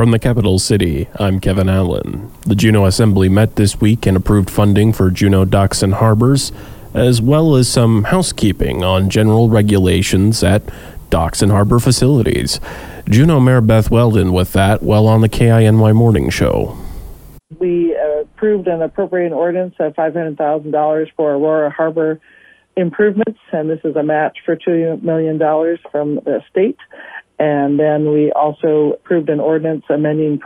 From the capital city, I'm Kevin Allen. The Juneau Assembly met this week and approved funding for Juneau docks and harbors, as well as some housekeeping on general regulations at docks and harbor facilities. Juneau Mayor Beth Weldon with that while on the KINY Morning Show. We uh, approved an appropriate ordinance of $500,000 for Aurora Harbor improvements, and this is a match for $2 million from the state. And then we also approved an ordinance amending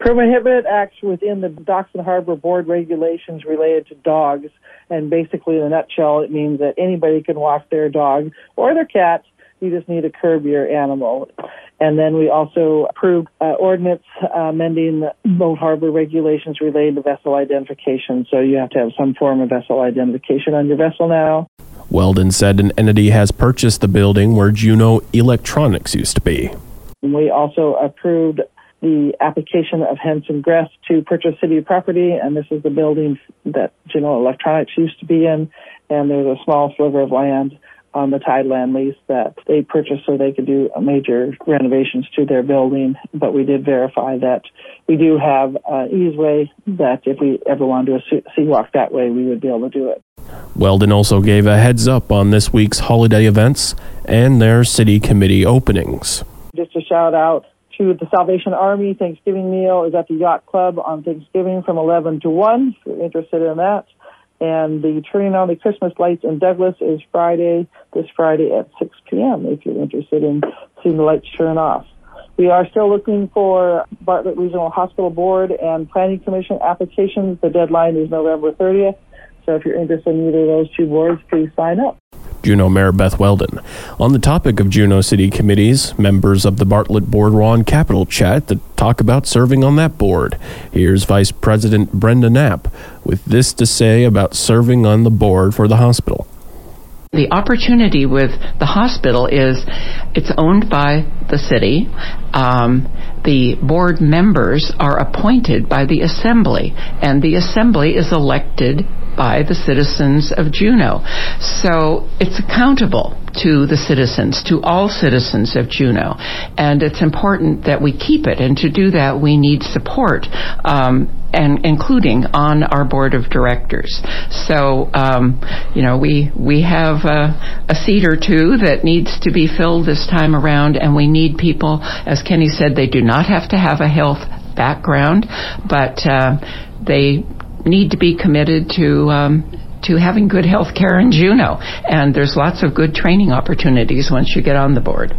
prohibited acts within the Docks and Harbor Board regulations related to dogs. And basically, in a nutshell, it means that anybody can walk their dog or their cat. You just need to curb your animal. And then we also approved uh, ordinance amending the boat harbor regulations related to vessel identification. So you have to have some form of vessel identification on your vessel now. Weldon said an entity has purchased the building where Juneau Electronics used to be. We also approved the application of Henson Gress to purchase city property, and this is the building that Juneau Electronics used to be in, and there's a small sliver of land on the Tideland lease that they purchased so they could do major renovations to their building. But we did verify that we do have an easeway that if we ever wanted to do a sea walk that way, we would be able to do it. Weldon also gave a heads up on this week's holiday events and their city committee openings. Just a shout out to the Salvation Army Thanksgiving meal is at the Yacht Club on Thanksgiving from 11 to 1 if you're interested in that. And the turning on the Christmas lights in Douglas is Friday, this Friday at 6 p.m. if you're interested in seeing the lights turn off. We are still looking for Bartlett Regional Hospital Board and Planning Commission applications. The deadline is November 30th. So if you're interested in either of those two boards, please sign up. Juneau Mayor Beth Weldon. On the topic of Juneau City committees, members of the Bartlett Board were on Capital Chat to talk about serving on that board. Here's Vice President Brenda Knapp with this to say about serving on the board for the hospital. The opportunity with the hospital is it's owned by the city. Um, the board members are appointed by the assembly, and the assembly is elected by the citizens of Juneau. So it's accountable to the citizens, to all citizens of Juneau. And it's important that we keep it. And to do that, we need support. Um, and including on our board of directors. So, um, you know, we we have a, a, seat or two that needs to be filled this time around, and we need people. As Kenny said, they do not have to have a health background, but uh, they need to be committed to um, to having good health care in Juneau. And there's lots of good training opportunities once you get on the board.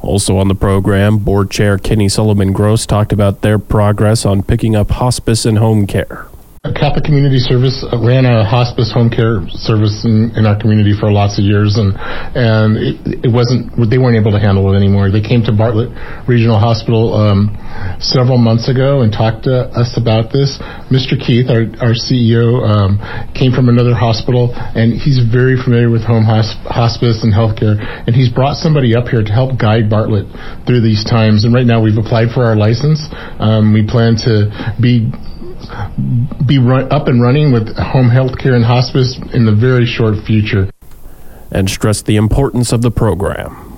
Also on the program, Board Chair Kenny Solomon-Gross talked about their progress on picking up hospice and home care. Catholic Community Service ran a hospice home care service in, in our community for lots of years, and and it, it, wasn't they weren't able to handle it anymore. They came to Bartlett Regional Hospital um, several months ago and talked to us about this. Mr. Keith, our, our CEO, um, came from another hospital, and he's very familiar with home hosp- hospice and healthcare, and he's brought somebody up here to help guide Bartlett through these times. And right now, we've applied for our license. Um, we plan to be be run, up and running with home health care and hospice in the very short future. And stress the importance of the program.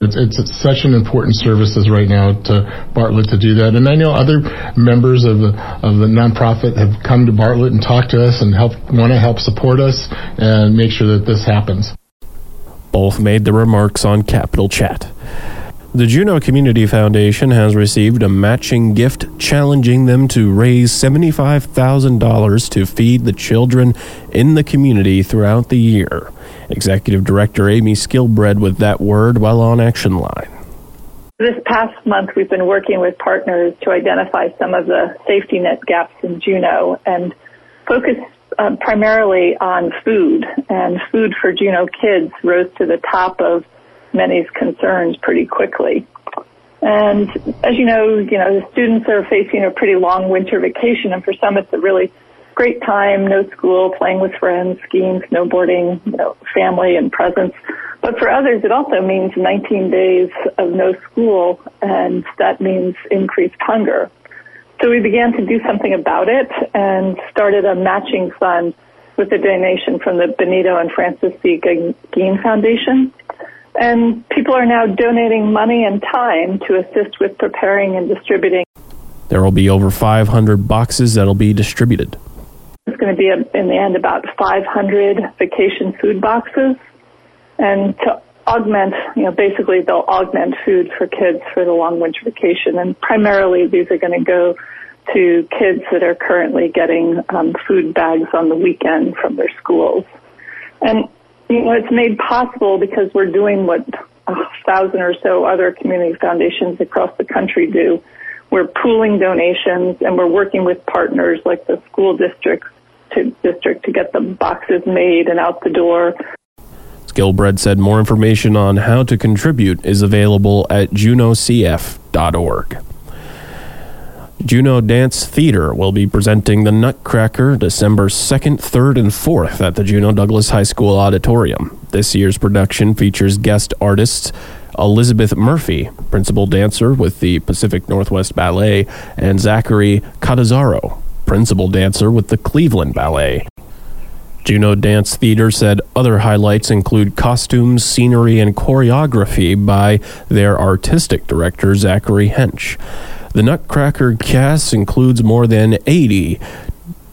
It's, it's, it's, such an important services right now to Bartlett to do that. And I know other members of the, of the nonprofit have come to Bartlett and talked to us and help want to help support us and make sure that this happens. Both made the remarks on Capital Chat. The Juneau Community Foundation has received a matching gift challenging them to raise $75,000 to feed the children in the community throughout the year. Executive Director Amy Skilbred with that word while on Action Line. This past month, we've been working with partners to identify some of the safety net gaps in Juneau and focus uh, primarily on food. And food for Juneau kids rose to the top of many's concerns pretty quickly. And as you know, you know, the students are facing a pretty long winter vacation and for some it's a really great time, no school, playing with friends, skiing, snowboarding, you know, family and presents. But for others, it also means 19 days of no school and that means increased hunger. So we began to do something about it and started a matching fund with a donation from the Benito and Francis C. Gein Foundation. And people are now donating money and time to assist with preparing and distributing. There will be over 500 boxes that'll be distributed. It's going to be, in the end, about 500 vacation food boxes. And to augment, you know, basically they'll augment food for kids for the long winter vacation. And primarily these are going to go to kids that are currently getting um, food bags on the weekend from their schools. And, you know, it's made possible because we're doing what a thousand or so other community foundations across the country do. We're pooling donations and we're working with partners like the school district to district to get the boxes made and out the door. Skilbred said more information on how to contribute is available at juneaucf.org. Juneau Dance Theatre will be presenting The Nutcracker December 2nd, 3rd, and 4th at the Juneau Douglas High School Auditorium. This year's production features guest artists Elizabeth Murphy, principal dancer with the Pacific Northwest Ballet, and Zachary Catazaro, principal dancer with the Cleveland Ballet. Juneau Dance Theatre said other highlights include costumes, scenery, and choreography by their artistic director, Zachary Hench. The Nutcracker cast includes more than 80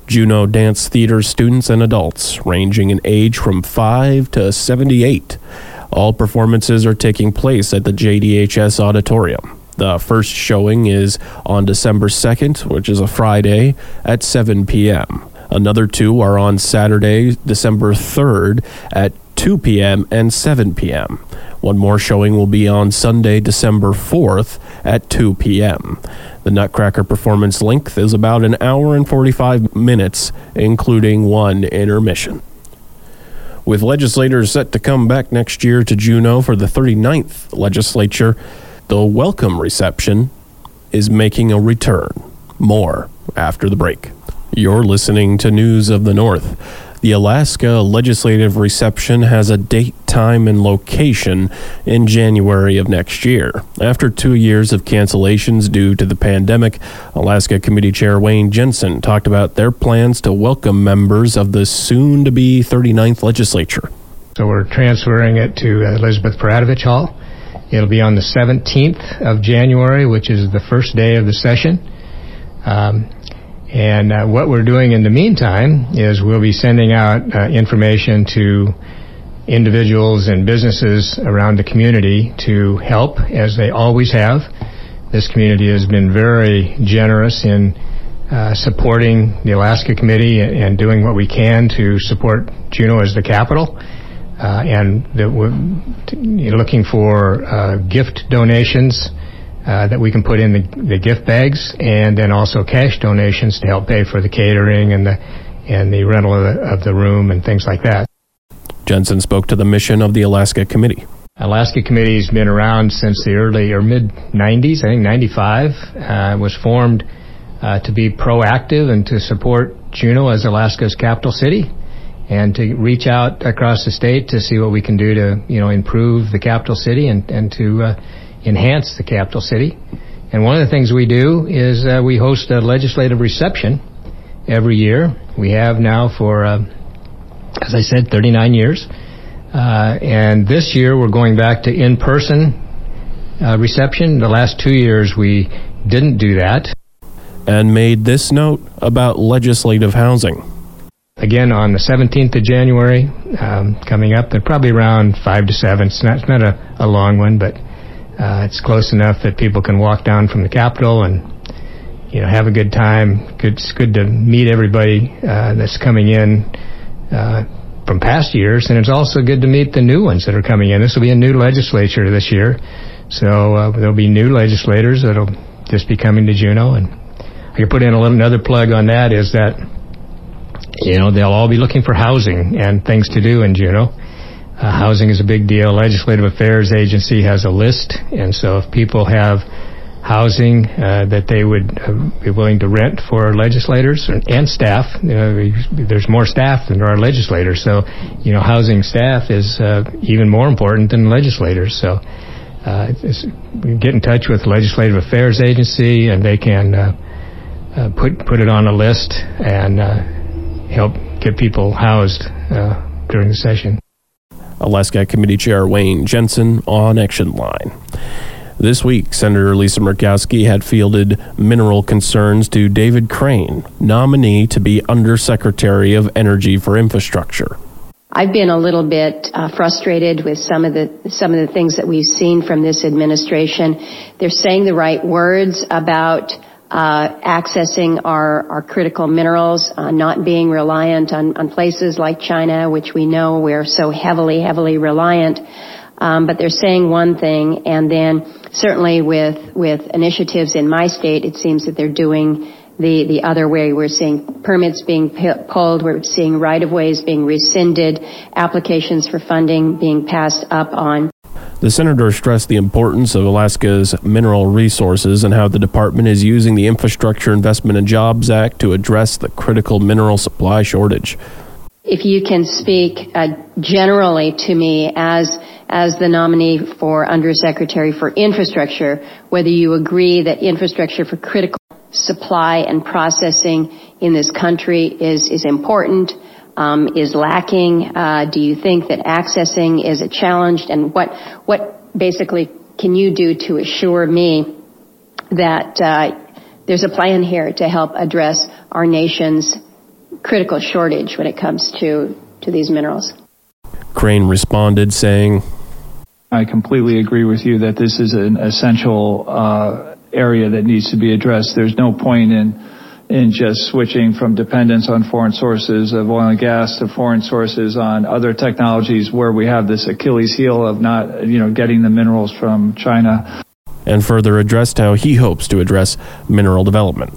Juneau Dance Theatre students and adults, ranging in age from 5 to 78. All performances are taking place at the JDHS Auditorium. The first showing is on December 2nd, which is a Friday, at 7 p.m. Another two are on Saturday, December 3rd at 2 p.m. and 7 p.m. One more showing will be on Sunday, December 4th at 2 p.m. The Nutcracker performance length is about an hour and 45 minutes, including one intermission. With legislators set to come back next year to Juneau for the 39th legislature, the welcome reception is making a return. More after the break. You're listening to News of the North. The Alaska Legislative Reception has a date, time, and location in January of next year. After two years of cancellations due to the pandemic, Alaska Committee Chair Wayne Jensen talked about their plans to welcome members of the soon to be 39th legislature. So we're transferring it to Elizabeth Peratrovich Hall. It'll be on the 17th of January, which is the first day of the session. Um, and uh, what we're doing in the meantime is we'll be sending out uh, information to individuals and businesses around the community to help, as they always have. This community has been very generous in uh, supporting the Alaska Committee and, doing what we can to support Juneau as the capital. Uh, and we're looking for uh, gift donations uh, that we can put in the, the gift bags, and then also cash donations to help pay for the catering and the and the rental of the, of the room and things like that. Jensen spoke to the mission of the Alaska Committee. Alaska Committee has been around since the early or mid 90s, I think 95. Uh, was formed uh, to be proactive and to support Juneau as Alaska's capital city and to reach out across the state to see what we can do to, you know, improve the capital city and, and to uh, enhance the capital city. And one of the things we do is uh, we host a legislative reception every year. We have now for, uh, as I said, 39 years. Uh, and this year we're going back to in-person uh, reception. The last two years we didn't do that. And made this note about legislative housing. Again, on the 17th of January, um, coming up, they're probably around 5 to 7. It's not, it's not a, a long one, but uh, it's close enough that people can walk down from the Capitol and you know have a good time. Good, it's good to meet everybody uh, that's coming in uh, from past years, and it's also good to meet the new ones that are coming in. This will be a new legislature this year, so uh, there'll be new legislators that'll just be coming to Juneau. And I can put in a little, another plug on that is that you know they'll all be looking for housing and things to do in Juneau. Uh, housing is a big deal. Legislative Affairs Agency has a list, and so if people have housing uh, that they would uh, be willing to rent for legislators and staff, there's more staff than there are legislators. So, you know, housing staff is uh, even more important than legislators. So, uh, get in touch with Legislative Affairs Agency, and they can uh, put put it on a list and help get people housed during the session. Alaska Committee Chair Wayne Jensen on Action Line. This week, Senator Lisa Murkowski had fielded mineral concerns to David Crane, nominee to be Undersecretary of Energy for Infrastructure. I've been a little bit uh, frustrated with some of the some of the things that we've seen from this administration. They're saying the right words about uh, accessing our, our critical minerals, uh, not being reliant on, on places like China, which we know we're so heavily, heavily reliant. Um, but they're saying one thing, and then certainly with with initiatives in my state, it seems that they're doing the the other way. We're seeing permits being pulled. We're seeing right of ways being rescinded, applications for funding being passed up on. The senator stressed the importance of Alaska's mineral resources and how the department is using the Infrastructure Investment and Jobs Act to address the critical mineral supply shortage. If you can speak uh, generally to me as as the nominee for Undersecretary for Infrastructure, whether you agree that infrastructure for critical supply and processing in this country is, is important, um, is lacking? Uh, do you think that accessing is a challenge? And what, what basically can you do to assure me that uh, there's a plan here to help address our nation's critical shortage when it comes to, to these minerals? Crane responded saying, I completely agree with you that this is an essential uh, area that needs to be addressed. There's no point in in just switching from dependence on foreign sources of oil and gas to foreign sources on other technologies where we have this Achilles heel of not, you know, getting the minerals from China. And further addressed how he hopes to address mineral development.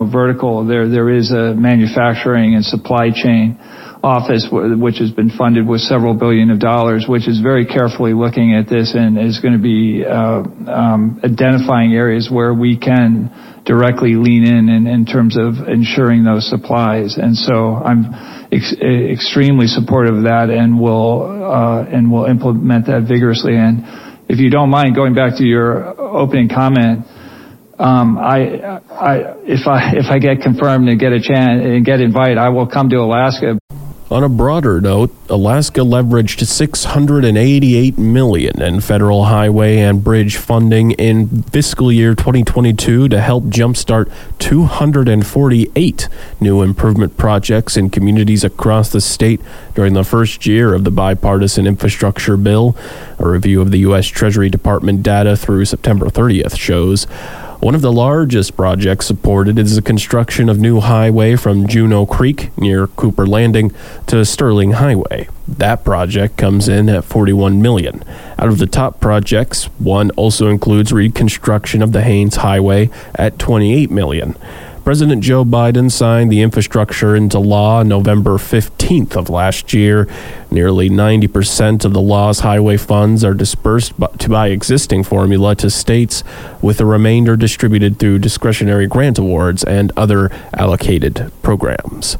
Vertical, there there is a manufacturing and supply chain office, which has been funded with several billion of dollars, which is very carefully looking at this and is going to be uh, um, identifying areas where we can directly lean in, in in terms of ensuring those supplies. And so I'm ex- extremely supportive of that and will uh, and will implement that vigorously. And if you don't mind going back to your opening comment. Um, I, I, if I, if I get confirmed and get a chance and get invited, I will come to Alaska. On a broader note, Alaska leveraged 688 million in federal highway and bridge funding in fiscal year 2022 to help jumpstart 248 new improvement projects in communities across the state during the first year of the bipartisan infrastructure bill. A review of the U.S. Treasury Department data through September 30th shows one of the largest projects supported is the construction of new highway from Juneau Creek near Cooper Landing to Sterling Highway. That project comes in at 41 million. Out of the top projects, one also includes reconstruction of the Haines Highway at 28 million. President Joe Biden signed the infrastructure into law November 15th of last year. Nearly 90% of the law's highway funds are dispersed to by existing formula to states, with the remainder distributed through discretionary grant awards and other allocated programs.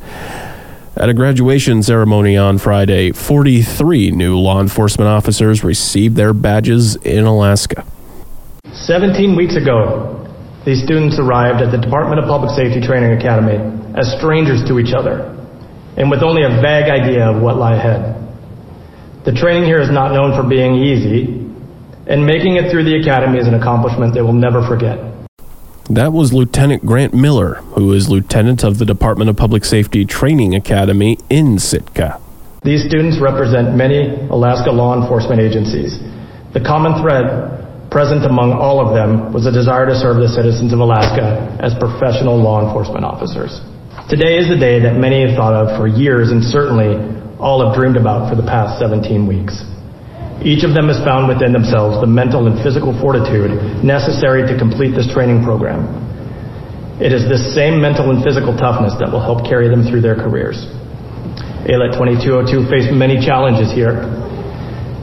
At a graduation ceremony on Friday, 43 new law enforcement officers received their badges in Alaska. 17 weeks ago, these students arrived at the Department of Public Safety Training Academy as strangers to each other and with only a vague idea of what lay ahead. The training here is not known for being easy, and making it through the academy is an accomplishment they will never forget. That was Lieutenant Grant Miller, who is lieutenant of the Department of Public Safety Training Academy in Sitka. These students represent many Alaska law enforcement agencies. The common thread Present among all of them was a desire to serve the citizens of Alaska as professional law enforcement officers. Today is the day that many have thought of for years and certainly all have dreamed about for the past 17 weeks. Each of them has found within themselves the mental and physical fortitude necessary to complete this training program. It is this same mental and physical toughness that will help carry them through their careers. ALET 2202 faced many challenges here,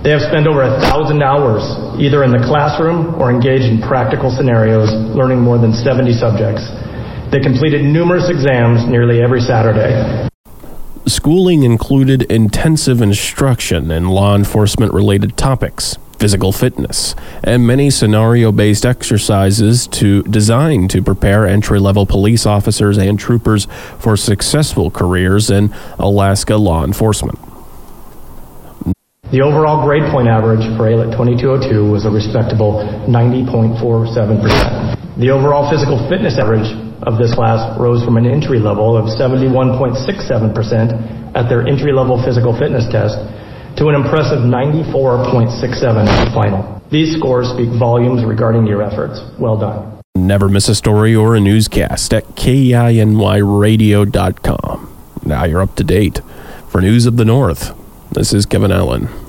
they have spent over a thousand hours either in the classroom or engaged in practical scenarios, learning more than 70 subjects. They completed numerous exams nearly every Saturday. Schooling included intensive instruction in law enforcement related topics, physical fitness, and many scenario based exercises to designed to prepare entry level police officers and troopers for successful careers in Alaska law enforcement. The overall grade point average for ALET 2202 was a respectable 90.47%. The overall physical fitness average of this class rose from an entry level of 71.67% at their entry level physical fitness test to an impressive 94.67 at the final. These scores speak volumes regarding your efforts. Well done. Never miss a story or a newscast at KINYradio.com. Now you're up to date. For News of the North, this is Kevin Allen.